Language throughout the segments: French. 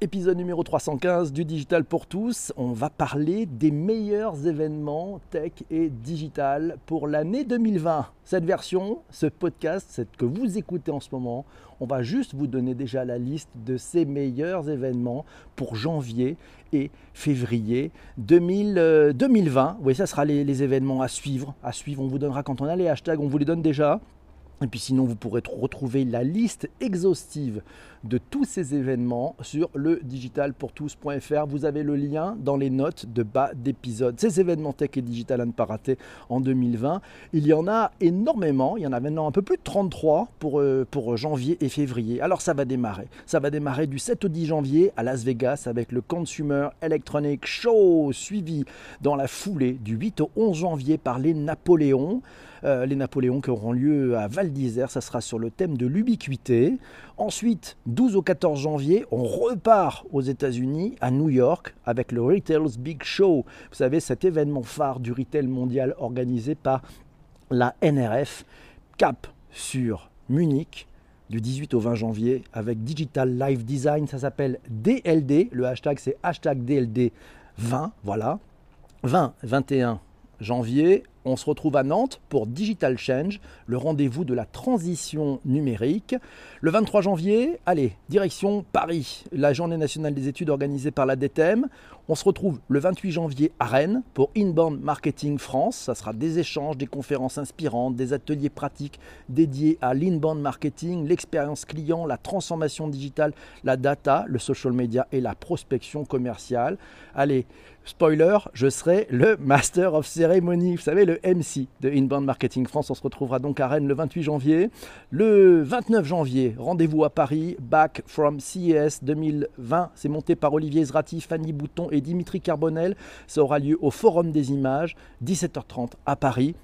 Épisode numéro 315 du Digital pour tous. On va parler des meilleurs événements tech et digital pour l'année 2020. Cette version, ce podcast, cette que vous écoutez en ce moment, on va juste vous donner déjà la liste de ces meilleurs événements pour janvier et février 2000, 2020. Oui, ça sera les, les événements à suivre. À suivre, on vous donnera quand on a les hashtags, on vous les donne déjà. Et puis sinon, vous pourrez retrouver la liste exhaustive de tous ces événements sur le digitalpourtous.fr. Vous avez le lien dans les notes de bas d'épisode. Ces événements tech et digital à ne pas rater en 2020, il y en a énormément. Il y en a maintenant un peu plus de 33 pour, euh, pour janvier et février. Alors ça va démarrer. Ça va démarrer du 7 au 10 janvier à Las Vegas avec le Consumer Electronic Show, suivi dans la foulée du 8 au 11 janvier par les Napoléons. Euh, les Napoléons qui auront lieu à Val d'Isère, ça sera sur le thème de l'ubiquité. Ensuite, 12 au 14 janvier, on repart aux États-Unis, à New York, avec le Retail's Big Show. Vous savez, cet événement phare du retail mondial organisé par la NRF, cap sur Munich, du 18 au 20 janvier avec Digital Live Design. Ça s'appelle DLD. Le hashtag, c'est hashtag DLD 20. Voilà. 20, 21 janvier, on se retrouve à Nantes pour Digital Change, le rendez-vous de la transition numérique. Le 23 janvier, allez, direction Paris, la journée nationale des études organisée par la DTM. On se retrouve le 28 janvier à Rennes pour Inbound Marketing France. Ça sera des échanges, des conférences inspirantes, des ateliers pratiques dédiés à l'inbound marketing, l'expérience client, la transformation digitale, la data, le social media et la prospection commerciale. Allez, spoiler, je serai le Master of Ceremony. Vous savez, le MC de Inbound Marketing France. On se retrouvera donc à Rennes le 28 janvier. Le 29 janvier, rendez-vous à Paris, Back from CES 2020. C'est monté par Olivier Zrati, Fanny Bouton et Dimitri Carbonel. Ça aura lieu au Forum des images, 17h30 à Paris.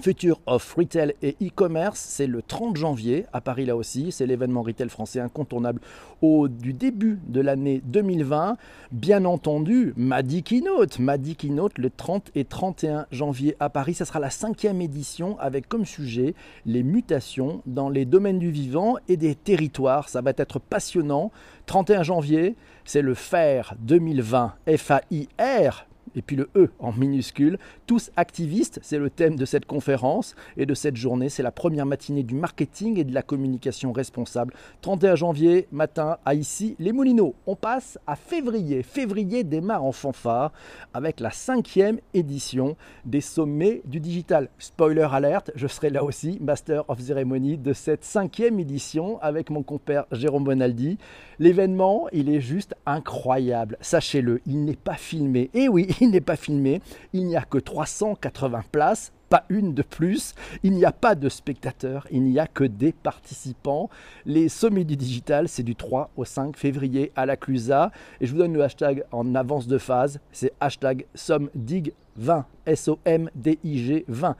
Future of Retail et e-commerce, c'est le 30 janvier à Paris là aussi, c'est l'événement retail français incontournable au, du début de l'année 2020. Bien entendu, Madi Keynote, Madi Keynote le 30 et 31 janvier à Paris, ça sera la cinquième édition avec comme sujet les mutations dans les domaines du vivant et des territoires. Ça va être passionnant. 31 janvier, c'est le FAIR 2020, F-A-I-R, et puis le E en minuscule. Tous activistes, c'est le thème de cette conférence et de cette journée. C'est la première matinée du marketing et de la communication responsable. 31 janvier, matin, à ici, les Moulineaux. On passe à février. Février démarre en fanfare avec la cinquième édition des sommets du digital. Spoiler alerte, je serai là aussi, Master of Ceremony de cette cinquième édition avec mon compère Jérôme Bonaldi. L'événement, il est juste incroyable. Sachez-le, il n'est pas filmé. Et oui, il n'est pas filmé. Il n'y a que 380 places pas une de plus. Il n'y a pas de spectateurs, il n'y a que des participants. Les sommets du digital, c'est du 3 au 5 février à la Clusa. Et je vous donne le hashtag en avance de phase, c'est hashtag SOMDIG20, S-O-M-D-I-G 20.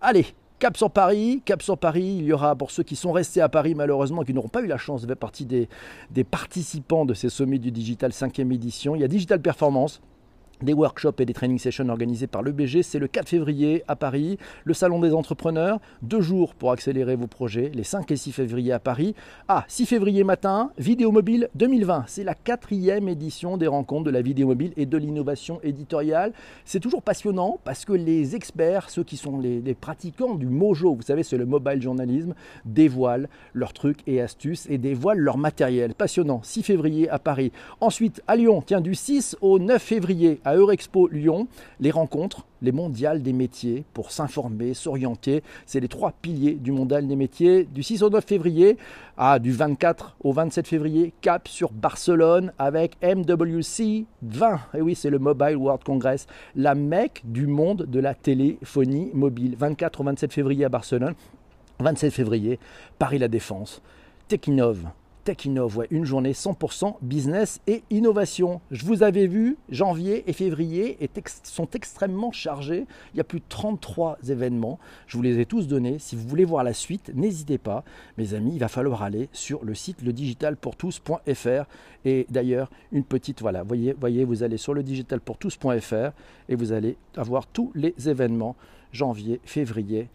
Allez, Cap sur Paris, Cap sur Paris, il y aura pour ceux qui sont restés à Paris malheureusement, qui n'auront pas eu la chance de faire partie des, des participants de ces sommets du digital 5e édition, il y a Digital Performance, des workshops et des training sessions organisés par l'EBG. C'est le 4 février à Paris, le Salon des entrepreneurs. Deux jours pour accélérer vos projets, les 5 et 6 février à Paris. Ah, 6 février matin, Vidéo Mobile 2020. C'est la quatrième édition des rencontres de la vidéo mobile et de l'innovation éditoriale. C'est toujours passionnant parce que les experts, ceux qui sont les, les pratiquants du mojo, vous savez, c'est le mobile journalisme, dévoilent leurs trucs et astuces et dévoilent leur matériel. Passionnant. 6 février à Paris. Ensuite, à Lyon, tiens, du 6 au 9 février à Eurexpo Lyon, les rencontres, les mondiales des métiers pour s'informer, s'orienter. C'est les trois piliers du mondial des métiers du 6 au 9 février à du 24 au 27 février, cap sur Barcelone avec MWC 20. Et oui, c'est le Mobile World Congress, la mecque du monde de la téléphonie mobile. 24 au 27 février à Barcelone, 27 février, Paris La Défense, Techinov, Tech Innov, une journée 100% business et innovation. Je vous avais vu, janvier et février sont extrêmement chargés. Il y a plus de 33 événements. Je vous les ai tous donnés. Si vous voulez voir la suite, n'hésitez pas. Mes amis, il va falloir aller sur le site ledigitalpourtous.fr. Et d'ailleurs, une petite, voilà, voyez, vous allez sur ledigitalpourtous.fr et vous allez avoir tous les événements janvier, février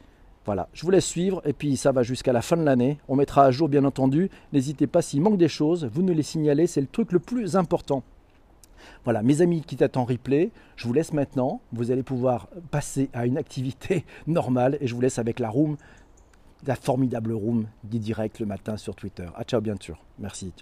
Voilà, je vous laisse suivre et puis ça va jusqu'à la fin de l'année. On mettra à jour bien entendu. N'hésitez pas s'il manque des choses, vous nous les signalez, c'est le truc le plus important. Voilà, mes amis qui t'attendent replay, je vous laisse maintenant. Vous allez pouvoir passer à une activité normale et je vous laisse avec la room, la formidable room dit direct le matin sur Twitter. À ciao bien sûr. Merci.